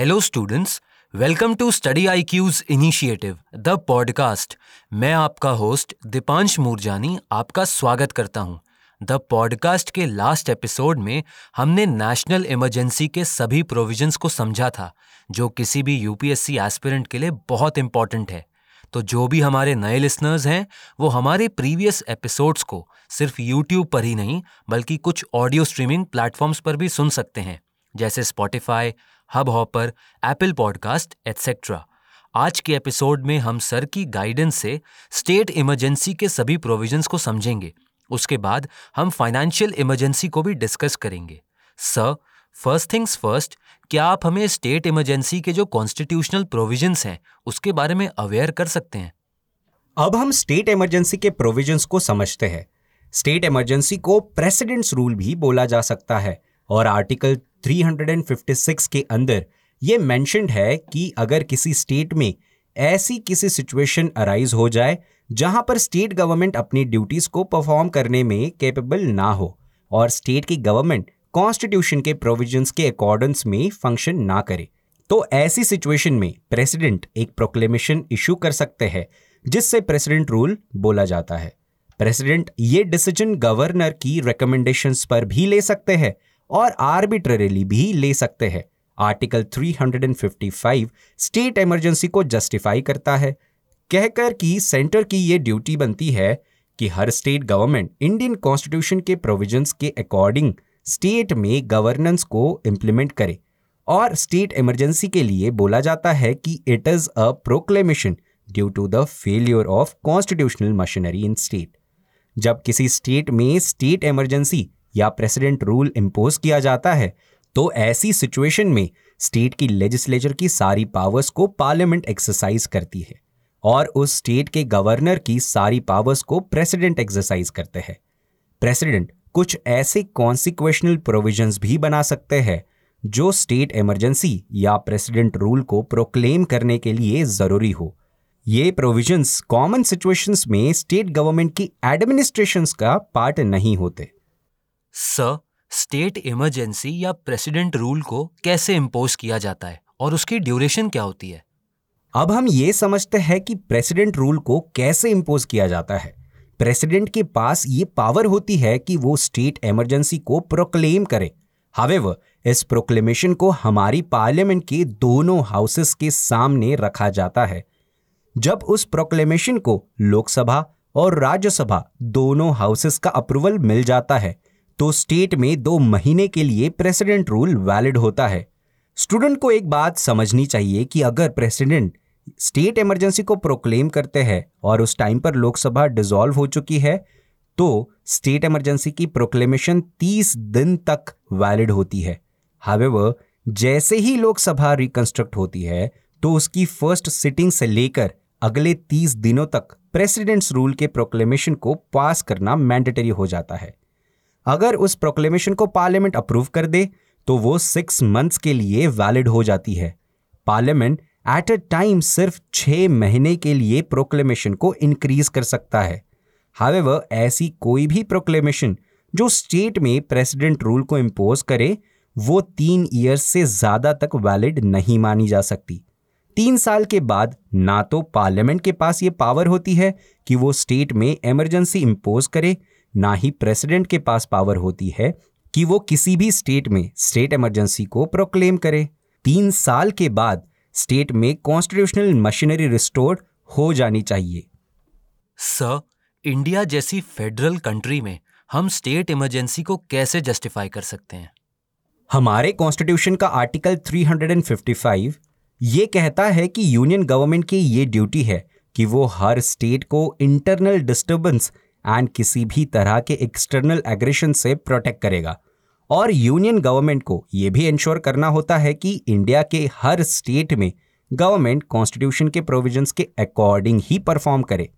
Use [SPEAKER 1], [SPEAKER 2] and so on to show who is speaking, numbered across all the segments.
[SPEAKER 1] Hello students welcome to study I Q's initiative the podcast मैं आपका host Deepansh Moorjani आपका स्वागत करता हूँ। द पॉडकास्ट के लास्ट एपिसोड में हमने नेशनल इमरजेंसी के सभी प्रोविजंस को समझा था, जो किसी भी यूपीएससी एस्पिरेंट के लिए बहुत इंपॉर्टेंट है। तो जो भी हमारे नए लिसनर्स हैं, वो हमारे प्रीवियस एपिसोड्स को सिर्फ़ यूट्यूब पर ही नहीं, बल्कि कुछ ऑडियो स्ट्रीमिंग प्लेटफॉर्म्स पर भी सुन सकते हैं, जैसे Spotify Hubhopper Apple podcast etcetera आज के एपिसोड में हम सर की गाइडेंस से स्टेट इमरजेंसी के सभी प्रोविजंस को समझेंगे। उसके बाद हम फाइनेंशियल इमरजेंसी को भी डिस्कस करेंगे। सर फ़र्स्ट थिंग्स फ़र्स्ट क्या आप हमें स्टेट इमरजेंसी के जो कॉन्स्टिट्यूशनल प्रोविजंस हैं, उसके बारे में अवेयर कर सकते हैं?
[SPEAKER 2] अब हम स्टेट इमरजेंसी के प्रोविजंस को समझते हैं। स्टेट इमरजेंसी को प्रेसिडेंट्स रूल भी बोला जा सकता है और आर्टिकल 356 के अंदर, ये मैंशनड है कि अगर किसी स्टेट में ऐसी किसी सिचुएशन अराइज हो जाए, जहाँ पर स्टेट गवर्नमेंट अपनी ड्यूटीज़ को परफॉर्म करने में कैपेबल ना हो, और स्टेट की गवर्नमेंट कॉन्स्टिट्यूशन के प्रोविजंस के अकॉर्डेंस में फ़ंक्शन ना करे तो ऐसी सिचुएशन में प्रेसिडेंट एक प्रोक्लेमेशन इशू कर सकते हैं, जिससे प्रेसिडेंट रूल बोला जाता है। प्रेसिडेंट ये डिसीज़न गवर्नर की रिकमेंडेशंस पर भी ले सकते हैं और आर्बिट्ररीली भी ले सकते हैं। आर्टिकल 355 स्टेट इमरजेंसी को जस्टिफाई करता है। कहकर कि सेंटर की ये ड्यूटी बनती है कि हर स्टेट गवर्नमेंट इंडियन कॉन्स्टिट्यूशन के प्रोविजंस के अकॉर्डिंग स्टेट में गवर्नेंस को इम्प्लीमेंट करे। और स्टेट इमरजेंसी के लिए बोला जाता है कि it is a proclamation due to the failure of constitutional machinery in state जब किसी स्टेट में स्टेट इमरजेंसी या प्रेसिडेंट रूल इम्पोज किया जाता है तो ऐसी सिचुएशन में स्टेट की लेजिस्लेचर की सारी पावर्स को पार्लियामेंट एक्सरसाइज करती है और उस स्टेट के गवर्नर की सारी पावर्स को प्रेसिडेंट एक्सरसाइज करते हैं। प्रेसिडेंट कुछ ऐसे कॉन्सिक्वेशनल प्रोविजंस भी बना सकते हैं, जो स्टेट इमरजेंसी या प्रेसिडेंट रूल को प्रोक्लेम करने के लिए ज़रूरी हो। ये प्रोविजंस कॉमन सिचुएशंस में स्टेट गवर्नमेंट की एडमिनिस्ट्रेशन का पार्ट नहीं होते।
[SPEAKER 1] सर स्टेट इमरजेंसी या प्रेसिडेंट रूल को कैसे इम्पोज किया जाता है और उसकी ड्यूरेशन क्या होती है?
[SPEAKER 2] अब हम ये समझते हैं कि प्रेसिडेंट रूल को कैसे इम्पोज किया जाता है। प्रेसिडेंट के पास ये पावर होती है कि वो स्टेट इमरजेंसी को प्रोक्लेम करे। हावेवर इस प्रोक्लेमेशन को हमारी पार्लियामेंट के दोनों हाउसेस के सामने रखा जाता है। जब उस प्रोक्लेमेशन को लोकसभा और राज्यसभा दोनों हाउसेस का अप्रूवल मिल जाता है तो स्टेट में दो महीने के लिए प्रेसिडेंट रूल वैलिड होता है। स्टूडेंट को एक बात समझनी चाहिए कि अगर प्रेसिडेंट स्टेट इमरजेंसी को प्रोक्लेम करते हैं और उस टाइम पर लोकसभा डिसॉल्व हो चुकी है तो स्टेट इमरजेंसी की प्रोक्लेमेशन 30 दिन तक वैलिड होती है। हावेवर जैसे ही लोकसभा रिकंस्ट्रक्ट होती है तो उसकी फ़र्स्ट सिटिंग से लेकर अगले 30 दिनों तक प्रेसिडेंट्स रूल के प्रोक्लेमेशन को पास करना मैंडेटरी हो जाता है। अगर उस प्रोक्लेमेशन को पार्लियामेंट अप्रूव कर दे तो वो सिक्स मंथ्स के लिए वैलिड हो जाती है। पार्लियामेंट एट अ टाइम सिर्फ़ छह महीने के लिए प्रोक्लेमेशन को इंक्रीज कर सकता है। हावेवर ऐसी कोई भी प्रोक्लेमेशन जो स्टेट में प्रेसिडेंट रूल को इम्पोज करे, वो तीन ईयर्स से ज़्यादा तक वैलिड नहीं मानी जा सकती। तीन साल के बाद ना तो पार्लियामेंट के पास ये पावर होती है कि वो स्टेट में इमरजेंसी इम्पोज करे ना ही प्रेसिडेंट के पास पावर होती है कि वो किसी भी स्टेट में स्टेट इमरजेंसी को प्रोक्लेम करे। तीन साल के बाद स्टेट में कॉन्स्टिट्यूशनल मशीनरी रिस्टोर हो जानी चाहिए।
[SPEAKER 1] सर इंडिया जैसी फेडरल कंट्री में हम स्टेट इमरजेंसी को कैसे जस्टिफाई कर सकते हैं?
[SPEAKER 2] हमारे कॉन्स्टिट्यूशन का आर्टिकल 355 ये कहता है कि यूनियन गवर्नमेंट की ये ड्यूटी है कि वो हर स्टेट को इंटरनल डिस्टर्बेंस एंड किसी भी तरह के एक्सटर्नल एग्रेशन से प्रोटेक्ट करेगा। और यूनियन गवर्नमेंट को यह भी इंश्योर करना होता है कि इंडिया के हर स्टेट में गवर्नमेंट कॉन्स्टिट्यूशन के प्रोविजंस के अकॉर्डिंग ही परफॉर्म करे।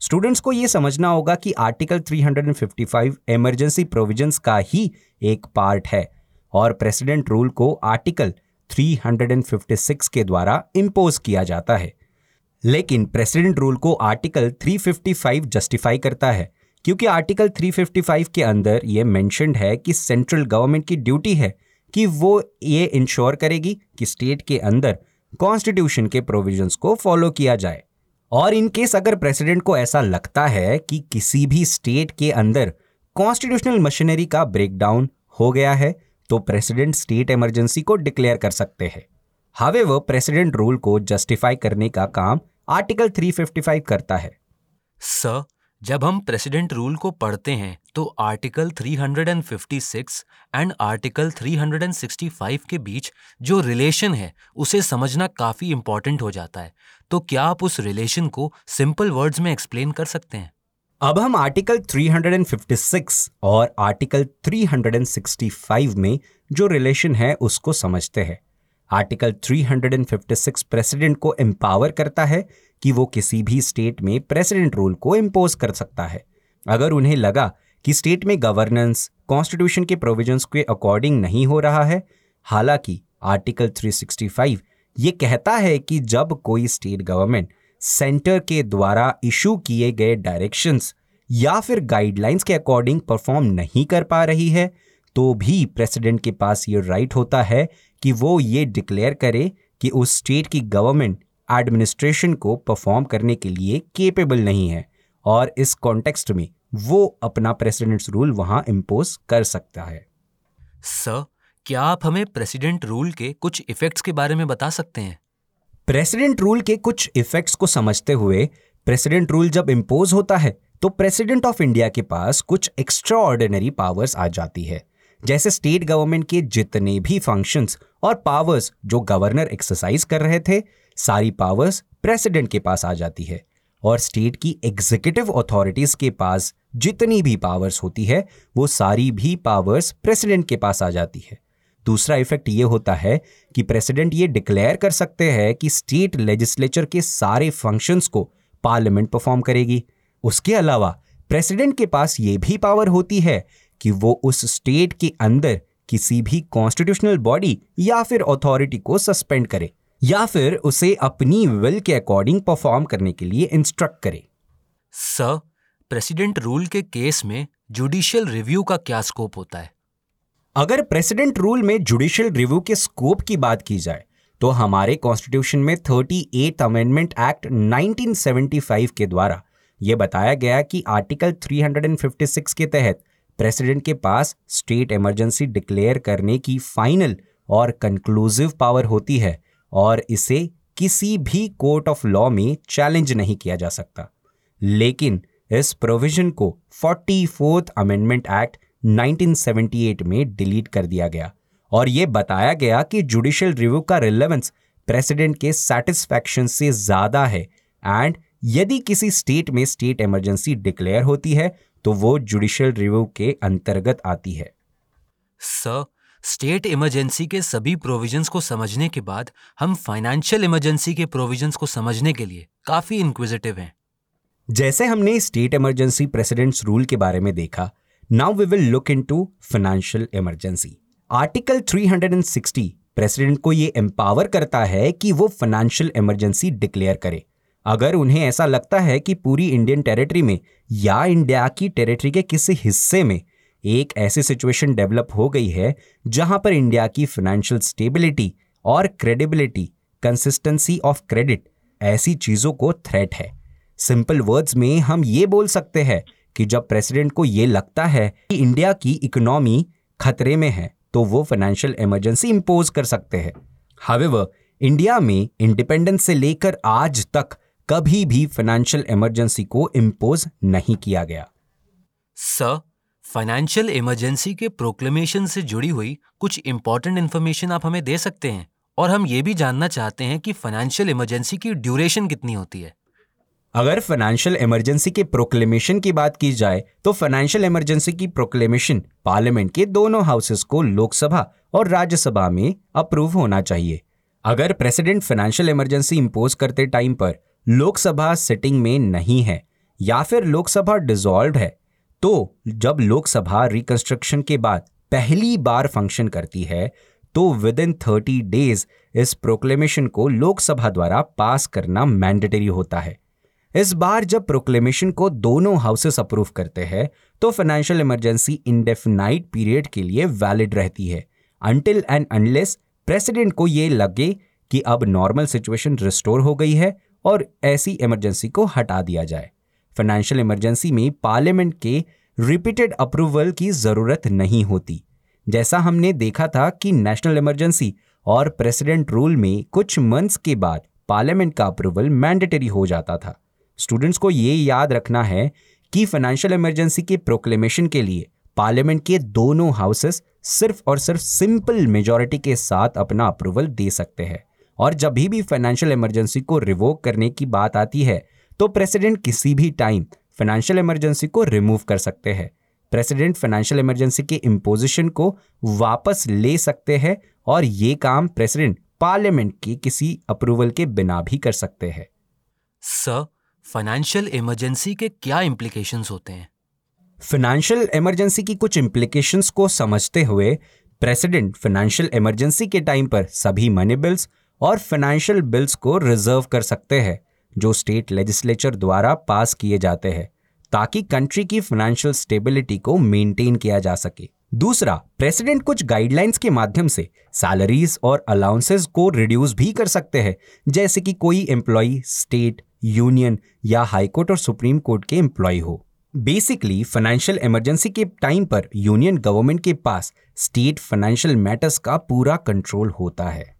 [SPEAKER 2] स्टूडेंट्स को यह समझना होगा कि आर्टिकल 355 इमरजेंसी प्रोविजंस का ही एक पार्ट है और प्रेसिडेंट रूल को आर्टिकल 356 के द्वारा इम्पोज किया जाता है। लेकिन प्रेसिडेंट रूल को आर्टिकल 355 जस्टिफाई करता है, क्योंकि आर्टिकल 355 के अंदर यह मैंशनड है कि सेंट्रल गवर्नमेंट की ड्यूटी है कि वो ये इंश्योर करेगी कि स्टेट के अंदर कॉन्स्टिट्यूशन के प्रोविजंस को फॉलो किया जाए। और इन केस अगर प्रेसिडेंट को ऐसा लगता है कि किसी भी स्टेट के अंदर कॉन्स्टिट्यूशनल मशीनरी का ब्रेकडाउन हो गया है तो प्रेसिडेंट स्टेट इमरजेंसी को डिक्लेयर कर सकते हैं। हावे वो प्रेसिडेंट रूल को जस्टिफाई करने का काम आर्टिकल 355 करता है।
[SPEAKER 1] सर जब हम प्रेसिडेंट रूल को पढ़ते हैं तो आर्टिकल 356 एंड आर्टिकल 365 के बीच जो रिलेशन है उसे समझना काफ़ी इंपॉर्टेंट हो जाता है। तो क्या आप उस रिलेशन को सिंपल वर्ड्स में एक्सप्लेन कर सकते हैं?
[SPEAKER 2] अब हम आर्टिकल 356 और आर्टिकल 365 में जो रिलेशन है उसको समझते हैं। आर्टिकल 356 प्रेसिडेंट को एम्पावर करता है कि वो किसी भी स्टेट में प्रेसिडेंट रूल को इम्पोज कर सकता है। अगर उन्हें लगा कि स्टेट में गवर्नेंस, कॉन्स्टिट्यूशन के प्रोविजंस के अकॉर्डिंग नहीं हो रहा है, हालाँकि आर्टिकल 365 ये कहता है कि जब कोई स्टेट गवर्नमेंट सेंटर के द्वारा इशू किए गए डायरेक्शंस या फिर गाइडलाइंस के अकॉर्डिंग परफॉर्म नहीं कर पा रही है तो भी प्रेसिडेंट के पास ये राइट होता है कि वो ये डिक्लेयर करे कि उस स्टेट की गवर्नमेंट एडमिनिस्ट्रेशन को परफॉर्म करने के लिए केपेबल नहीं है और इस कॉन्टेक्स्ट में वो अपना प्रेसिडेंट्स रूल वहाँ इम्पोज कर सकता है।
[SPEAKER 1] सर क्या आप हमें प्रेसिडेंट रूल के कुछ इफेक्ट्स के बारे में बता सकते हैं?
[SPEAKER 2] प्रेसिडेंट रूल के कुछ इफेक्ट्स को समझते हुए प्रेसिडेंट रूल जब इम्पोज होता है तो प्रेसिडेंट ऑफ़ इंडिया के पास कुछ एक्स्ट्रा ऑर्डिनरी पावर्स आ जाती है। जैसे स्टेट गवर्नमेंट के जितने भी फ़ंक्शंस और पावर्स जो गवर्नर एक्सरसाइज कर रहे थे, सारी पावर्स प्रेसिडेंट के पास आ जाती है। और स्टेट की एग्जीक्यूटिव अथॉरिटीज के पास जितनी भी पावर्स होती है, वो सारी भी पावर्स प्रेसिडेंट के पास आ जाती है। दूसरा इफ़ेक्ट ये होता है कि प्रेसिडेंट ये डिक्लेयर कर सकते हैं कि स्टेट लेजिस्लेचर के सारे फ़ंक्शंस को पार्लियामेंट परफॉर्म करेगी। उसके अलावा प्रेसिडेंट के पास ये भी पावर होती है कि वो उस स्टेट के अंदर किसी भी कॉन्स्टिट्यूशनल बॉडी या फिर अथॉरिटी को सस्पेंड करे या फिर उसे अपनी विल के अकॉर्डिंग परफॉर्म करने के लिए इंस्ट्रक्ट करे।
[SPEAKER 1] सर प्रेसिडेंट रूल के केस में जुडिशियल रिव्यू का क्या स्कोप होता है?
[SPEAKER 2] अगर प्रेसिडेंट रूल में जुडिशियल रिव्यू के स्कोप की बात की जाए तो हमारे कॉन्स्टिट्यूशन में थर्टी एट अमेंडमेंट एक्ट 1975 के द्वारा यह बताया गया कि आर्टिकल 356 के तहत प्रेसिडेंट के पास स्टेट इमरजेंसी डिक्लेयर करने की फाइनल और कंक्लूसिव पावर होती है और इसे किसी भी कोर्ट ऑफ़ लॉ में चैलेंज नहीं किया जा सकता। लेकिन इस प्रोविज़न को फोर्टी फोर्थ अमेंडमेंट एक्ट 1978 में डिलीट कर दिया गया और यह बताया गया कि जुडिशियल रिव्यू का रिलेवेंस प्रेसिडेंट के सेटिस्फैक्शन से ज़्यादा है। एंड यदि किसी स्टेट में स्टेट इमरजेंसी डिक्लेयर होती है तो वो जुडिशियल रिव्यू के अंतर्गत आती है।
[SPEAKER 1] सर स्टेट इमरजेंसी के सभी प्रोविजंस को समझने के बाद हम फाइनेंशियल इमरजेंसी के प्रोविजंस को समझने के लिए काफ़ी इंक्विजिटिव हैं।
[SPEAKER 2] जैसे हमने स्टेट इमरजेंसी प्रेसिडेंट्स रूल के बारे में देखा now we will look into financial emergency article 360 president को ये एम्पावर करता है कि वो फाइनेंशियल इमरजेंसी डिक्लेयर करे। अगर उन्हें ऐसा लगता है कि पूरी इंडियन टेरिटरी में या इंडिया की टेरिटरी के किसी हिस्से में एक ऐसी सिचुएशन डेवलप हो गई है जहाँ पर इंडिया की फाइनेंशियल स्टेबिलिटी और क्रेडिबिलिटी कंसिस्टेंसी ऑफ़ क्रेडिट ऐसी चीज़ों को थ्रेट है। सिंपल वर्ड्स में हम ये बोल सकते हैं कि जब प्रेसिडेंट को ये लगता है कि इंडिया की इकोनॉमी खतरे में है तो वो फाइनेंशियल इमरजेंसी इम्पोज कर सकते हैं। हावेवर इंडिया में इंडिपेंडेंस से लेकर आज तक कभी भी फाइनेंशियल इमरजेंसी को इम्पोज नहीं किया गया।
[SPEAKER 1] सर फाइनेंशियल इमरजेंसी के प्रोक्लेमेशन से जुड़ी हुई कुछ इंपॉर्टेंट इन्फॉर्मेशन आप हमें दे सकते हैं और हम ये भी जानना चाहते हैं कि फाइनेंशियल इमरजेंसी की ड्यूरेशन कितनी होती है।
[SPEAKER 2] अगर फाइनेंशियल इमरजेंसी के प्रोक्लेमेशन की बात की जाए तो फाइनेंशियल इमरजेंसी की प्रोक्लेमेशन पार्लियामेंट के दोनों हाउसेस को लोकसभा और राज्यसभा में अप्रूव होना चाहिए। अगर प्रेसिडेंट फाइनेंशियल इमरजेंसी इंपोज करते टाइम पर लोकसभा सिटिंग में नहीं है या फिर लोकसभा डिसॉल्व है तो जब लोकसभा रिकंस्ट्रक्शन के बाद पहली बार फ़ंक्शन करती है तो विद इन थर्टी डेज़ इस प्रोक्लेमेशन को लोकसभा द्वारा पास करना मैंडेटरी होता है। इस बार जब प्रोक्लेमेशन को दोनों हाउसेस अप्रूव करते हैं तो फाइनेंशियल इमरजेंसी इंडेफिनाइट पीरियड के लिए वैलिड रहती है। अनटिल एंड अनलेस प्रेसिडेंट को ये लगे कि अब नॉर्मल सिचुएशन रिस्टोर हो गई है और ऐसी इमरजेंसी को हटा दिया जाए। फाइनेंशियल इमरजेंसी में पार्लियामेंट के रिपीटेड अप्रूवल की ज़रूरत नहीं होती। जैसा हमने देखा था कि नेशनल इमरजेंसी और प्रेसिडेंट रूल में कुछ मंथ्स के बाद पार्लियामेंट का अप्रूवल मैंडेटरी हो जाता था। स्टूडेंट्स को ये याद रखना है कि फाइनेंशियल इमरजेंसी के प्रोक्लेमेशन के लिए पार्लियामेंट के दोनों हाउसेस सिर्फ़ और सिर्फ़ सिंपल मेजोरिटी के साथ अपना अप्रूवल दे सकते हैं। और जब भी भी फाइनेंशियल इमरजेंसी को रिवोक करने की बात आती है तो प्रेसिडेंट किसी भी टाइम फाइनेंशियल इमरजेंसी को रिमूव कर सकते हैं। प्रेसिडेंट फाइनेंशियल इमरजेंसी के इम्पोजिशन को वापस ले सकते हैं और ये काम प्रेसिडेंट पार्लियामेंट की किसी अप्रूवल के बिना भी कर सकते हैं।
[SPEAKER 1] सर फाइनेंशियल इमरजेंसी के क्या इम्प्लीकेशंस होते हैं?
[SPEAKER 2] फाइनेंशियल इमरजेंसी की कुछ इम्प्लीकेशंस को समझते हुए प्रेसिडेंट फाइनेंशियल इमरजेंसी के टाइम पर सभी मनी बिल्स और फाइनेंशियल बिल्स को रिज़र्व कर सकते हैं, जो स्टेट लेजिस्लेचर द्वारा पास किए जाते हैं, ताकि कंट्री की फाइनेंशियल स्टेबिलिटी को मेंटेन किया जा सके। दूसरा प्रेसिडेंट कुछ गाइडलाइंस के माध्यम से सैलरीज और अलाउंसेस को रिड्यूस भी कर सकते हैं, जैसे कि कोई एम्प्लॉय स्टेट यूनियन या हाईकोर्ट और सुप्रीम कोर्ट के एम्प्लॉय हो। बेसिकली फाइनेंशियल इमरजेंसी के टाइम पर यूनियन गवर्नमेंट के पास स्टेट फाइनेंशियल मैटर्स का पूरा कंट्रोल होता है।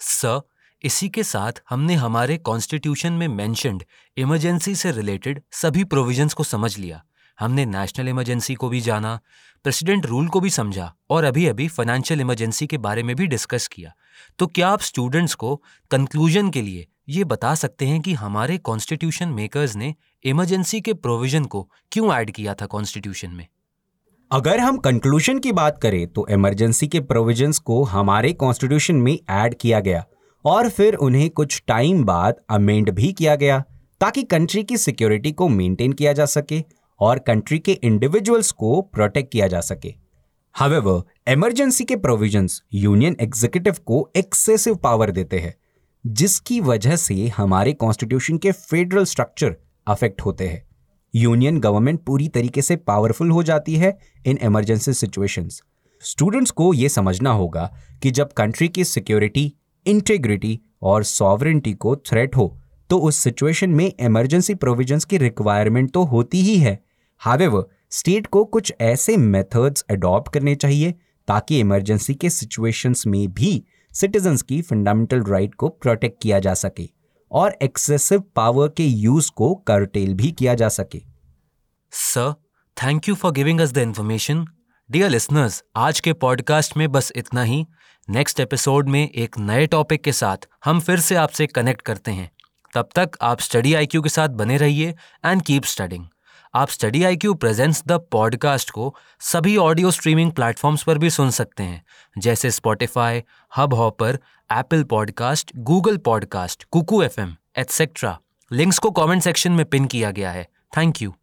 [SPEAKER 1] सर, इसी के साथ हमने हमारे कॉन्स्टिट्यूशन में मेंशनड इमरजेंसी से रिलेटेड सभी प्रोविजंस को समझ लिया। हमने नेशनल इमरजेंसी को भी जाना प्रेसिडेंट रूल को भी समझा और अभी अभी फाइनेंशियल इमरजेंसी के बारे में भी डिस्कस किया। तो क्या आप स्टूडेंट्स को कंक्लूजन के लिए ये बता सकते हैं कि हमारे कॉन्स्टिट्यूशन मेकर्स ने इमरजेंसी के प्रोविज़न को क्यों ऐड किया था कॉन्स्टिट्यूशन में?
[SPEAKER 2] अगर हम कंक्लूजन की बात करें तो इमरजेंसी के प्रोविजंस को हमारे कॉन्स्टिट्यूशन में ऐड किया गया और फिर उन्हें कुछ टाइम बाद अमेंड भी किया गया ताकि कंट्री की सिक्योरिटी को मेंटेन किया जा सके और कंट्री के इंडिविजुअल्स को प्रोटेक्ट किया जा सके। हावेवर इमरजेंसी के प्रोविजंस यूनियन एग्जीक्यूटिव को एक्सेसिव पावर देते हैं, जिसकी वजह से हमारे कॉन्स्टिट्यूशन के फेडरल स्ट्रक्चर अफेक्ट होते हैं। यूनियन गवर्नमेंट पूरी तरीके से पावरफुल हो जाती है इन इमरजेंसी सिचुएशंस। स्टूडेंट्स को यह समझना होगा कि जब कंट्री की सिक्योरिटी, इंटेग्रिटी और सॉवरेंटी को थ्रेट हो तो उस सिचुएशन में इमरजेंसी प्रोविजंस की रिक्वायरमेंट तो होती ही है। हावेवर, स्टेट को कुछ ऐसे मेथड्स अडॉप्ट करने चाहिए ताकि इमरजेंसी के सिचुएशंस में भी सिटीजन्स की फंडामेंटल राइट right को प्रोटेक्ट किया जा सके। और एक्सेसिव पावर के यूज़ को करटेल भी किया जा सके।
[SPEAKER 1] Sir thank you for giving us the information dear listeners आज के पॉडकास्ट में बस इतना ही। नेक्स्ट एपिसोड में एक नए टॉपिक के साथ हम फिर से आपसे कनेक्ट करते हैं। तब तक आप स्टडी आईक्यू के साथ बने रहिए एंड कीप स्टडिंग आप study I Q presents the podcast को सभी ऑडियो स्ट्रीमिंग प्लेटफॉर्म्स पर भी सुन सकते हैं, जैसे Spotify Hubhopper Apple podcast Google podcast Kuku F M etcetera links को कमेंट सेक्शन में पिन किया गया है। Thank you